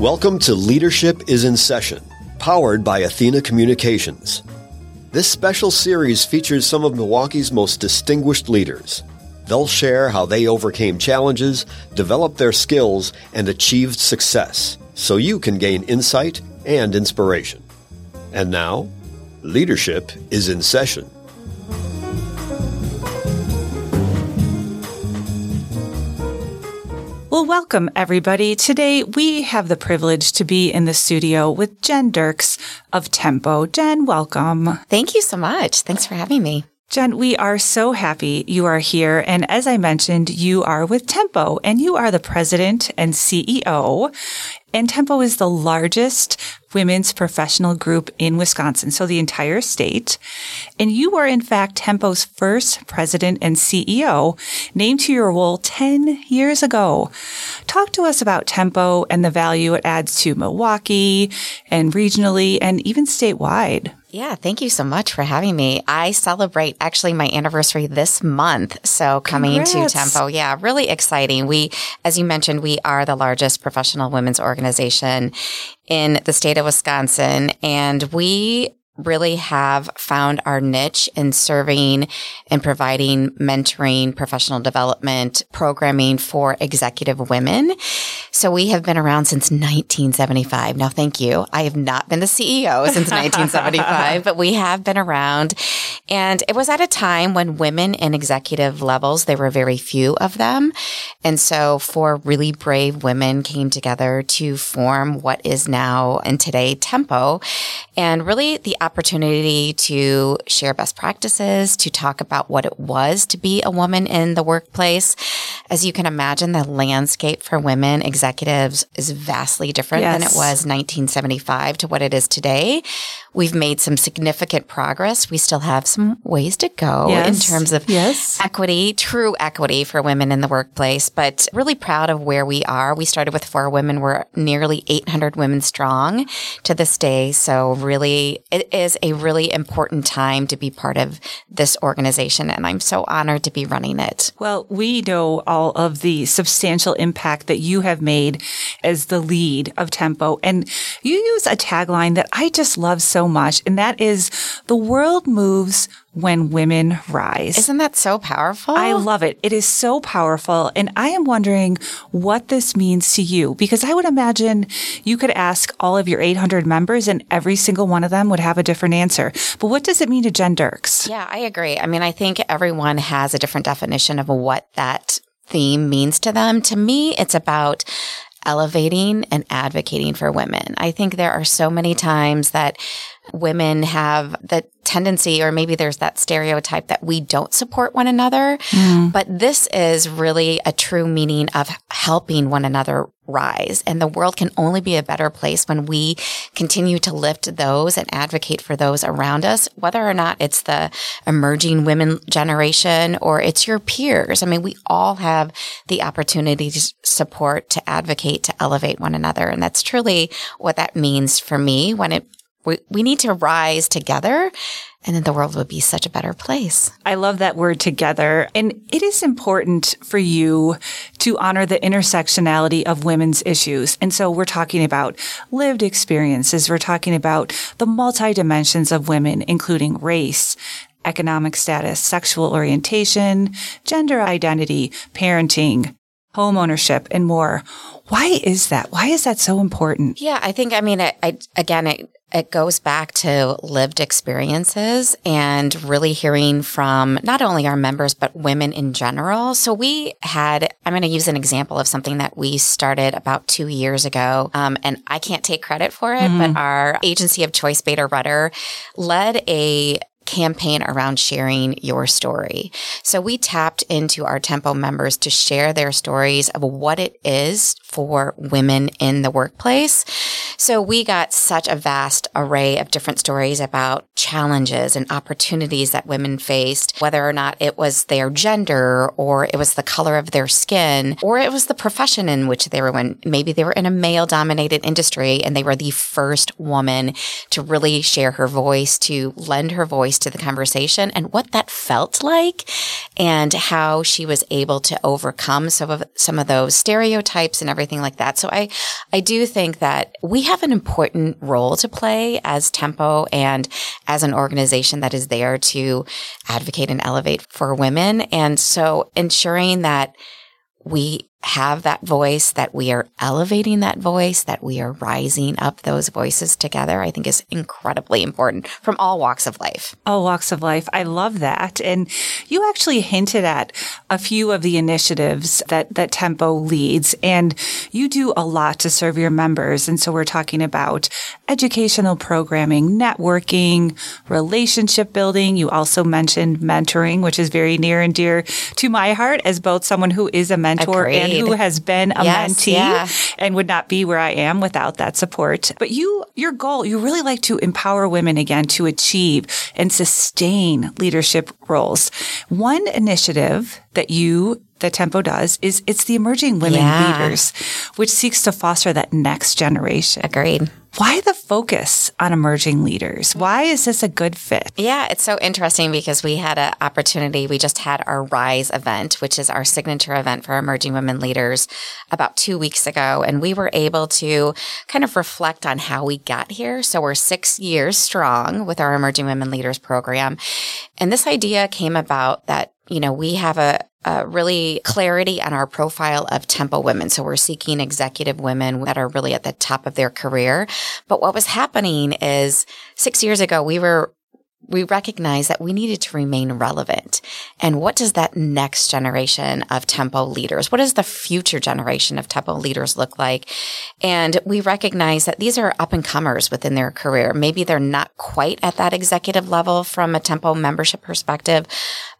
Welcome to Leadership is in Session, powered by Athena Communications. This special series features some of Milwaukee's most distinguished leaders. They'll share how they overcame challenges, developed their skills, and achieved success so you can gain insight and inspiration. And now, Leadership is in Session. Welcome everybody. Today we have the privilege to be in the studio with Jen Dirks of Tempo. Jen, welcome. Thank you so much. Thanks for having me. Jen, we are so happy you are here. And as I mentioned, you are with Tempo and you are the president and CEO. And Tempo is the largest women's professional group in Wisconsin, so the entire state. And you were, in fact, Tempo's first president and CEO, named to your role 10 years ago. Talk to us about Tempo and the value it adds to Milwaukee and regionally and even statewide. Yeah, thank you so much for having me. I celebrate actually my anniversary this month. So coming Congrats. to Tempo. Yeah, really exciting. We, as you mentioned, we are the largest professional women's organization in the state of Wisconsin. And we really have found our niche in serving and providing mentoring, professional development, programming for executive women. So we have been around since 1975. Now, thank you. I have not been the CEO since 1975, but we have been around. And it was at a time when women in executive levels, there were very few of them. And so four really brave women came together to form what is now and today Tempo. And really the opportunity to share best practices, to talk about what it was to be a woman in the workplace. As you can imagine, the landscape for women executives is vastly different yes. than it was 1975 to what it is today. We've made some significant progress. We still have some ways to go yes. in terms of yes. equity, true equity for women in the workplace, but really proud of where we are. We started with four women. We're nearly 800 women strong to this day. So really, it is a really important time to be part of this organization. And I'm so honored to be running it. Well, we know all of the substantial impact that you have made as the lead of Tempo. And you use a tagline that I just love so much, and that is the world moves when women rise. Isn't that so powerful? I love it. It is so powerful. And I am wondering what this means to you because I would imagine you could ask all of your 800 members and every single one of them would have a different answer. But what does it mean to Jen Dirks? Yeah, I agree. I mean, I think everyone has a different definition of what that theme means to them. To me, it's about elevating and advocating for women. I think there are so many times that women have the tendency, or maybe there's that stereotype that we don't support one another. Mm. But this is really a true meaning of helping one another rise. And the world can only be a better place when we continue to lift those and advocate for those around us, whether or not it's the emerging women generation or it's your peers. I mean, we all have the opportunity to support, to advocate, to elevate one another. And that's truly what that means for me when it we, we need to rise together and then the world would be such a better place. I love that word together. And it is important for you to honor the intersectionality of women's issues. And so we're talking about lived experiences. We're talking about the multi dimensions of women, including race, economic status, sexual orientation, gender identity, parenting, home ownership, and more. Why is that? Why is that so important? Yeah, I think, I mean, I, I, again, it, it goes back to lived experiences and really hearing from not only our members, but women in general. So we had, I'm going to use an example of something that we started about two years ago. Um, and I can't take credit for it, mm. but our agency of choice, Bader Rutter, led a campaign around sharing your story. So we tapped into our Tempo members to share their stories of what it is for women in the workplace. So we got such a vast array of different stories about challenges and opportunities that women faced, whether or not it was their gender or it was the color of their skin or it was the profession in which they were in. Maybe they were in a male dominated industry and they were the first woman to really share her voice, to lend her voice voice to the conversation and what that felt like and how she was able to overcome some of, some of those stereotypes and everything like that. So I, I do think that we have an important role to play as Tempo and as an organization that is there to advocate and elevate for women. And so ensuring that we have that voice, that we are elevating that voice, that we are rising up those voices together, I think is incredibly important from all walks of life. All walks of life. I love that. And you actually hinted at a few of the initiatives that, that Tempo leads, and you do a lot to serve your members. And so we're talking about educational programming, networking, relationship building. You also mentioned mentoring, which is very near and dear to my heart as both someone who is a mentor Agreed. and who has been a yes, mentee yeah. and would not be where I am without that support. But you, your goal, you really like to empower women again to achieve and sustain leadership roles. One initiative that you that Tempo does is it's the emerging women yeah. leaders, which seeks to foster that next generation. Agreed. Why the focus on emerging leaders? Why is this a good fit? Yeah, it's so interesting because we had an opportunity. We just had our Rise event, which is our signature event for emerging women leaders about two weeks ago. And we were able to kind of reflect on how we got here. So we're six years strong with our emerging women leaders program. And this idea came about that you know, we have a, a, really clarity on our profile of tempo women. So we're seeking executive women that are really at the top of their career. But what was happening is six years ago, we were we recognized that we needed to remain relevant. And what does that next generation of tempo leaders, what does the future generation of tempo leaders look like? And we recognize that these are up and comers within their career. Maybe they're not quite at that executive level from a tempo membership perspective,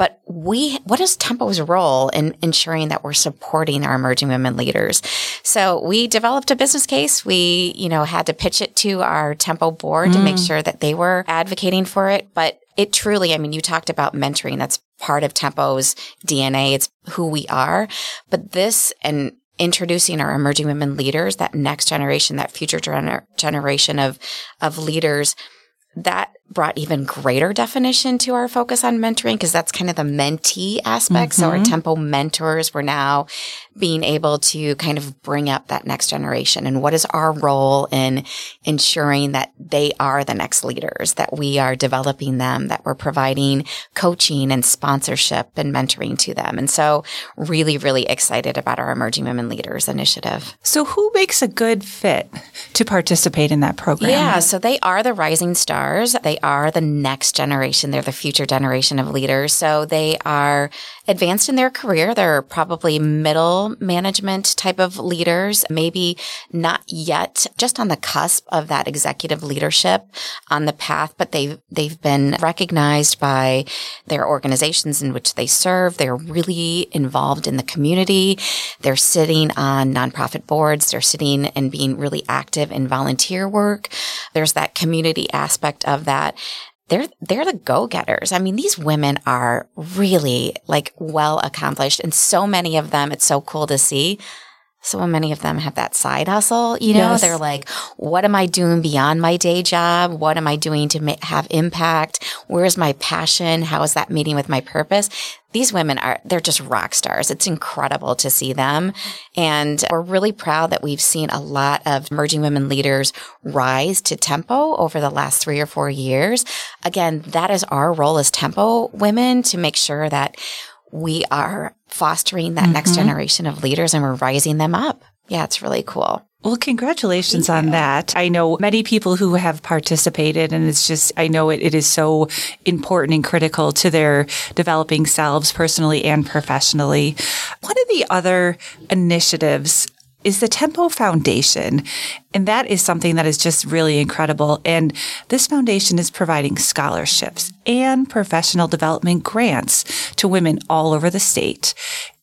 but we, what is Tempo's role in ensuring that we're supporting our emerging women leaders? So we developed a business case. We, you know, had to pitch it to our Tempo board mm. to make mm. sure that they were advocating for it. But it truly, I mean, you talked about mentoring. That's part of Tempo's DNA. It's who we are. But this and introducing our emerging women leaders, that next generation, that future gener- generation of, of leaders, that brought even greater definition to our focus on mentoring because that's kind of the mentee aspect. Mm-hmm. So our mm-hmm. tempo mentors were now being able to kind of bring up that next generation and what is our role in ensuring that they are the next leaders, that we are developing them, that we're providing coaching and sponsorship and mentoring to them. And so really, really excited about our emerging women leaders initiative. So who makes a good fit to participate in that program? Yeah. So they are the rising stars. They are the next generation. They're the future generation of leaders. So they are advanced in their career. They're probably middle management type of leaders, maybe not yet just on the cusp of that executive leadership on the path, but they've, they've been recognized by their organizations in which they serve. They're really involved in the community. They're sitting on nonprofit boards. They're sitting and being really active in volunteer work. There's that community aspect of that they're they're the go-getters. I mean, these women are really like well accomplished and so many of them it's so cool to see. So many of them have that side hustle, you know, yes. they're like, what am I doing beyond my day job? What am I doing to ma- have impact? Where's my passion? How is that meeting with my purpose? these women are, they're just rock stars. It's incredible to see them. And we're really proud that we've seen a lot of emerging women leaders rise to tempo over the last three or four years. Again, that is our role as tempo women to make sure that we are fostering that mm-hmm. next generation of leaders and we're rising them up. Yeah, it's really cool. Well, congratulations Thank on you. that. I know many people who have participated and it's just, I know it, it is so important and critical to their developing selves personally and professionally. One of the other initiatives is the Tempo Foundation. And that is something that is just really incredible. And this foundation is providing scholarships and professional development grants to women all over the state.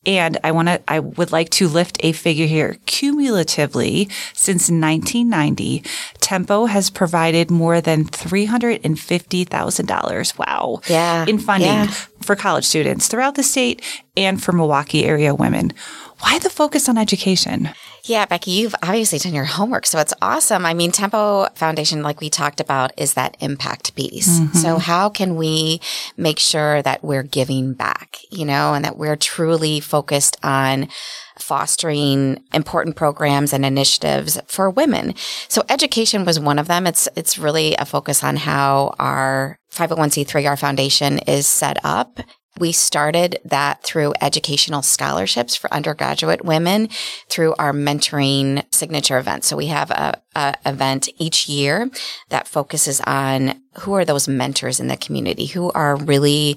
And I want to, I would like to lift a figure here. Cumulatively, since 1990, Tempo has provided more than $350,000. Wow. Yeah. In funding yeah. for college students throughout the state and for Milwaukee area women. Why the focus on education? Yeah, Becky, you've obviously done your homework, so it's awesome. I mean, Tempo Foundation, like we talked about, is that impact piece. Mm-hmm. So how can we make sure that we're giving back, you know, and that we're truly focused on fostering important programs and initiatives for women. So education was one of them. It's, it's really a focus on how our 501c3, our foundation is set up we started that through educational scholarships for undergraduate women through our mentoring signature event. So we have a, a, event each year that focuses on who are those mentors in the community who are really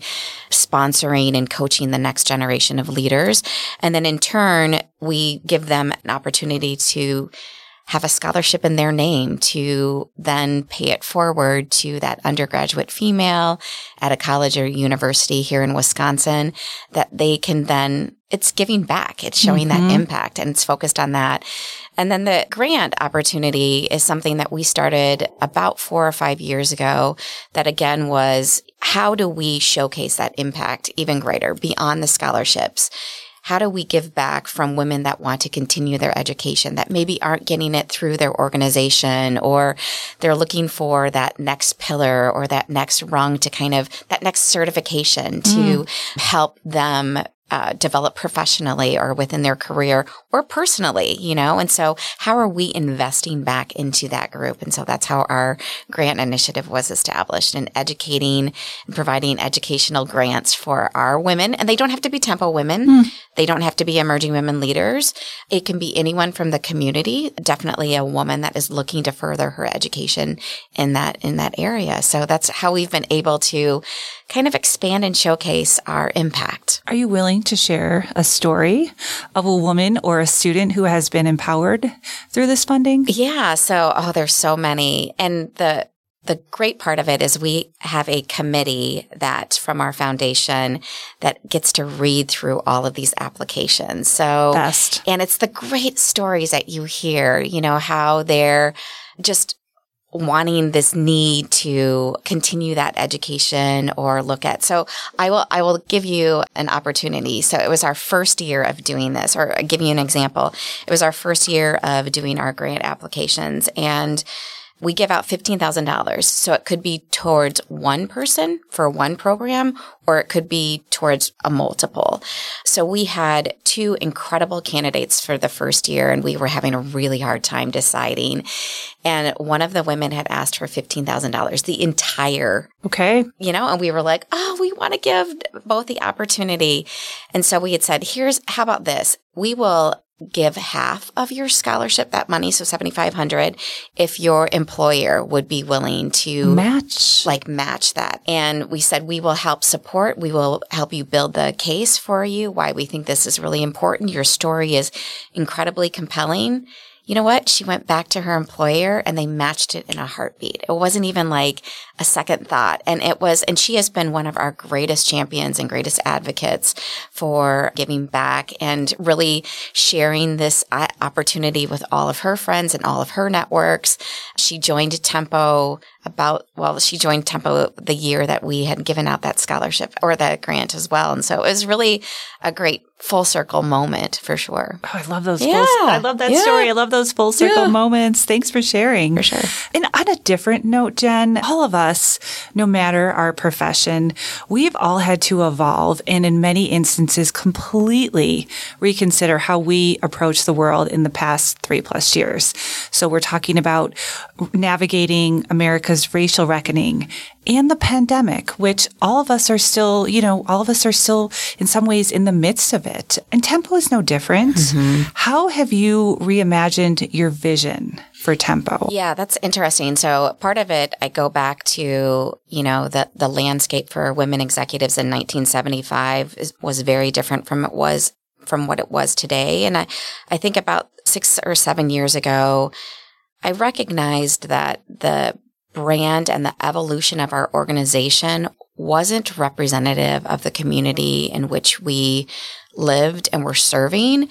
sponsoring and coaching the next generation of leaders. And then in turn, we give them an opportunity to have a scholarship in their name to then pay it forward to that undergraduate female at a college or university here in Wisconsin that they can then it's giving back. It's showing mm-hmm. that impact and it's focused on that. And then the grant opportunity is something that we started about four or five years ago that again was how do we showcase that impact even greater beyond the scholarships? How do we give back from women that want to continue their education that maybe aren't getting it through their organization or they're looking for that next pillar or that next rung to kind of that next certification to mm. help them uh, develop professionally or within their career or personally, you know? And so how are we investing back into that group? And so that's how our grant initiative was established and educating and providing educational grants for our women. And they don't have to be Tempo women. Mm. They don't have to be emerging women leaders. It can be anyone from the community, definitely a woman that is looking to further her education in that, in that area. So that's how we've been able to kind of expand and showcase our impact. Are you willing to share a story of a woman or a student who has been empowered through this funding? Yeah. So, oh, there's so many. And the, the great part of it is we have a committee that from our foundation that gets to read through all of these applications. So, Best. and it's the great stories that you hear, you know, how they're just wanting this need to continue that education or look at. So I will, I will give you an opportunity. So it was our first year of doing this or give you an example. It was our first year of doing our grant applications and we give out $15,000. So it could be towards one person for one program, or it could be towards a multiple. So we had two incredible candidates for the first year and we were having a really hard time deciding. And one of the women had asked for $15,000, the entire. Okay. You know, and we were like, oh, we want to give both the opportunity. And so we had said, here's, how about this? We will give half of your scholarship, that money, so 7500 if your employer would be willing to match, like match that. And we said, we will help support. We will help you build the case for you, why we think this is really important. Your story is incredibly compelling you know what? She went back to her employer and they matched it in a heartbeat. It wasn't even like a second thought. And it was, and she has been one of our greatest champions and greatest advocates for giving back and really sharing this opportunity with all of her friends and all of her networks. She joined Tempo about, well, she joined Tempo the year that we had given out that scholarship or that grant as well. And so it was really a great full circle moment for sure. Oh, I love those. Yeah. Full, I love that yeah. story. I love those full circle yeah. moments. Thanks for sharing. For sure. And on a different note, Jen, all of us, no matter our profession, we've all had to evolve and in many instances completely reconsider how we approach the world in the past three plus years. So we're talking about navigating America's racial reckoning and the pandemic, which all of us are still, you know, all of us are still in some ways in the midst of it. And Tempo is no different. Mm-hmm. How have you reimagined your vision for Tempo? Yeah, that's interesting. So part of it, I go back to, you know, the, the landscape for women executives in 1975 is, was very different from it was from what it was today. And I, I think about six or seven years ago, I recognized that the brand and the evolution of our organization wasn't representative of the community in which we lived and were serving.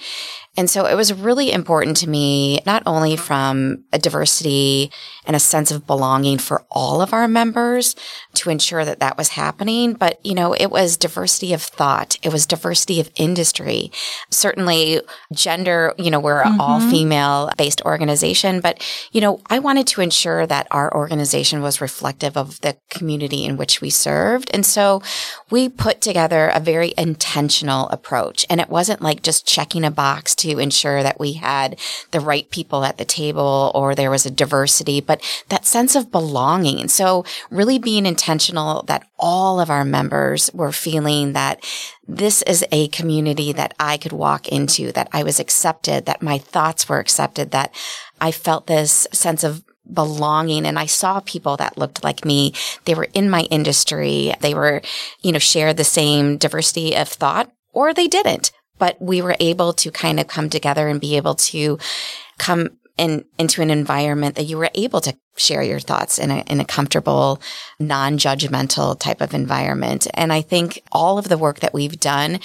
And so it was really important to me, not only from a diversity and a sense of belonging for all of our members to ensure that that was happening, but, you know, it was diversity of thought. It was diversity of industry. Certainly gender, you know, we're mm-hmm. all female based organization, but, you know, I wanted to ensure that our organization was reflective of the community in which we served. And so we put together a very intentional approach and it wasn't like just checking a box to ensure that we had the right people at the table or there was a diversity, but that sense of belonging. So really being intentional that all of our members were feeling that this is a community that I could walk into, that I was accepted, that my thoughts were accepted, that I felt this sense of belonging and I saw people that looked like me. They were in my industry. They were, you know, shared the same diversity of thought or they didn't but we were able to kind of come together and be able to come in into an environment that you were able to share your thoughts in a in a comfortable, non-judgmental type of environment. And I think all of the work that we've done,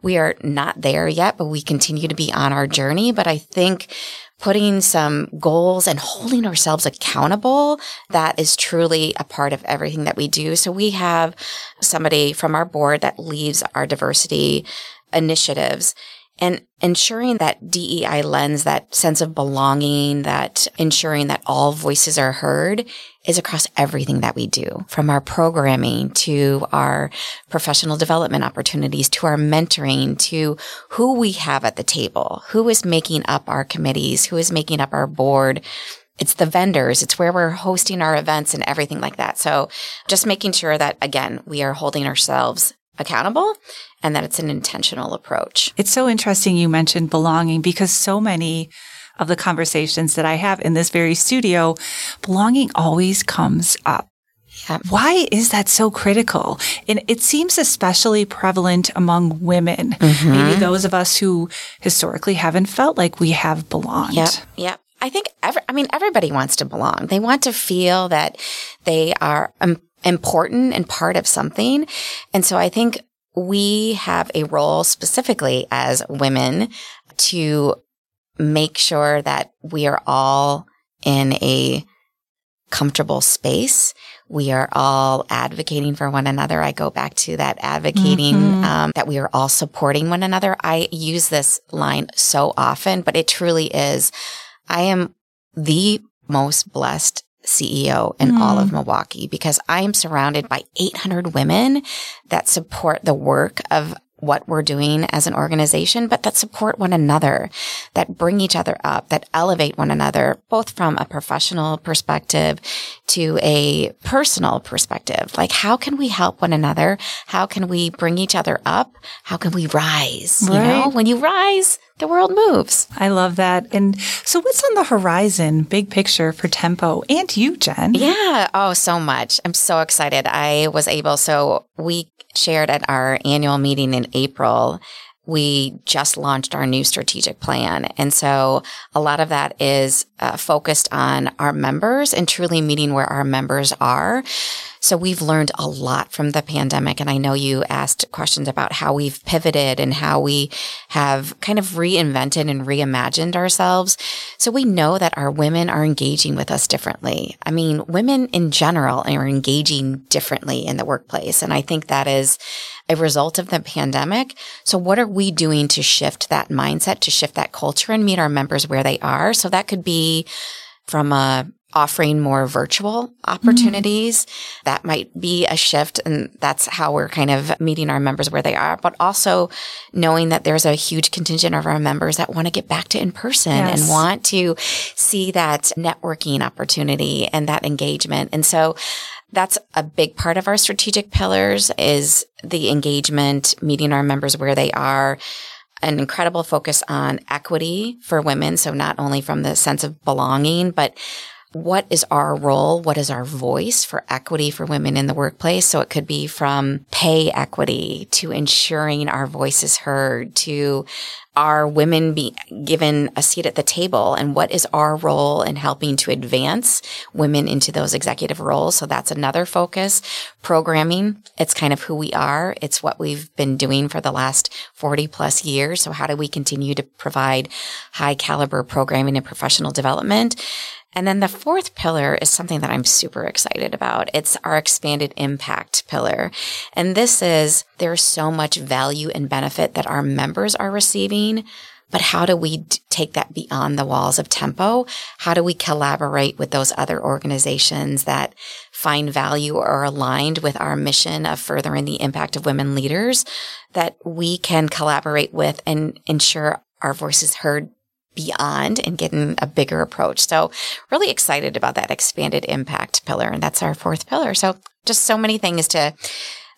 we are not there yet, but we continue to be on our journey. But I think putting some goals and holding ourselves accountable, that is truly a part of everything that we do. So we have somebody from our board that leads our diversity initiatives and ensuring that DEI lens, that sense of belonging, that ensuring that all voices are heard is across everything that we do from our programming to our professional development opportunities to our mentoring to who we have at the table, who is making up our committees, who is making up our board. It's the vendors. It's where we're hosting our events and everything like that. So just making sure that again, we are holding ourselves accountable and that it's an intentional approach. It's so interesting you mentioned belonging because so many of the conversations that I have in this very studio, belonging always comes up. Yep. Why is that so critical? And it seems especially prevalent among women, mm-hmm. maybe those of us who historically haven't felt like we have belonged. Yep. Yep. I think every, I mean, everybody wants to belong. They want to feel that they are um, important and part of something. And so I think we have a role specifically as women to make sure that we are all in a comfortable space. We are all advocating for one another. I go back to that advocating, mm-hmm. um, that we are all supporting one another. I use this line so often, but it truly is. I am the most blessed CEO in mm. all of Milwaukee because I am surrounded by 800 women that support the work of what we're doing as an organization, but that support one another, that bring each other up, that elevate one another, both from a professional perspective to a personal perspective. Like, how can we help one another? How can we bring each other up? How can we rise? Right. You know, when you rise, the world moves. I love that. And so, what's on the horizon, big picture for Tempo and you, Jen? Yeah. Oh, so much. I'm so excited. I was able, so we shared at our annual meeting in April we just launched our new strategic plan. And so a lot of that is uh, focused on our members and truly meeting where our members are. So we've learned a lot from the pandemic. And I know you asked questions about how we've pivoted and how we have kind of reinvented and reimagined ourselves. So we know that our women are engaging with us differently. I mean, women in general are engaging differently in the workplace. And I think that is a result of the pandemic. So what are we doing to shift that mindset, to shift that culture and meet our members where they are? So that could be from a offering more virtual opportunities. Mm-hmm. That might be a shift. And that's how we're kind of meeting our members where they are, but also knowing that there's a huge contingent of our members that want to get back to in person yes. and want to see that networking opportunity and that engagement. And so that's a big part of our strategic pillars is the engagement, meeting our members where they are, an incredible focus on equity for women. So not only from the sense of belonging, but what is our role? What is our voice for equity for women in the workplace? So it could be from pay equity to ensuring our voice is heard to are women be given a seat at the table and what is our role in helping to advance women into those executive roles? So that's another focus. Programming. It's kind of who we are. It's what we've been doing for the last 40 plus years. So how do we continue to provide high caliber programming and professional development? And then the fourth pillar is something that I'm super excited about. It's our expanded impact pillar. And this is there's so much value and benefit that our members are receiving. But how do we take that beyond the walls of Tempo? How do we collaborate with those other organizations that find value or are aligned with our mission of furthering the impact of women leaders that we can collaborate with and ensure our voices heard beyond and getting a bigger approach. So really excited about that expanded impact pillar. And that's our fourth pillar. So just so many things to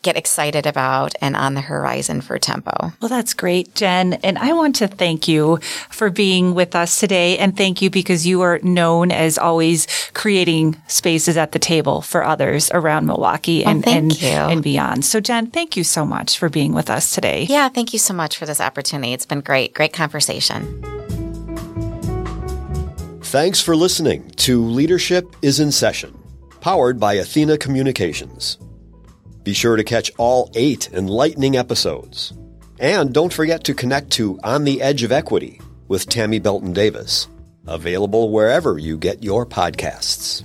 get excited about and on the horizon for Tempo. Well, that's great, Jen. And I want to thank you for being with us today. And thank you because you are known as always creating spaces at the table for others around Milwaukee and, and, and beyond. So, Jen, thank you so much for being with us today. Yeah, thank you so much for this opportunity. It's been great. Great conversation. Thanks for listening to Leadership is in Session, powered by Athena Communications. Be sure to catch all eight enlightening episodes. And don't forget to connect to On the Edge of Equity with Tammy Belton Davis, available wherever you get your podcasts.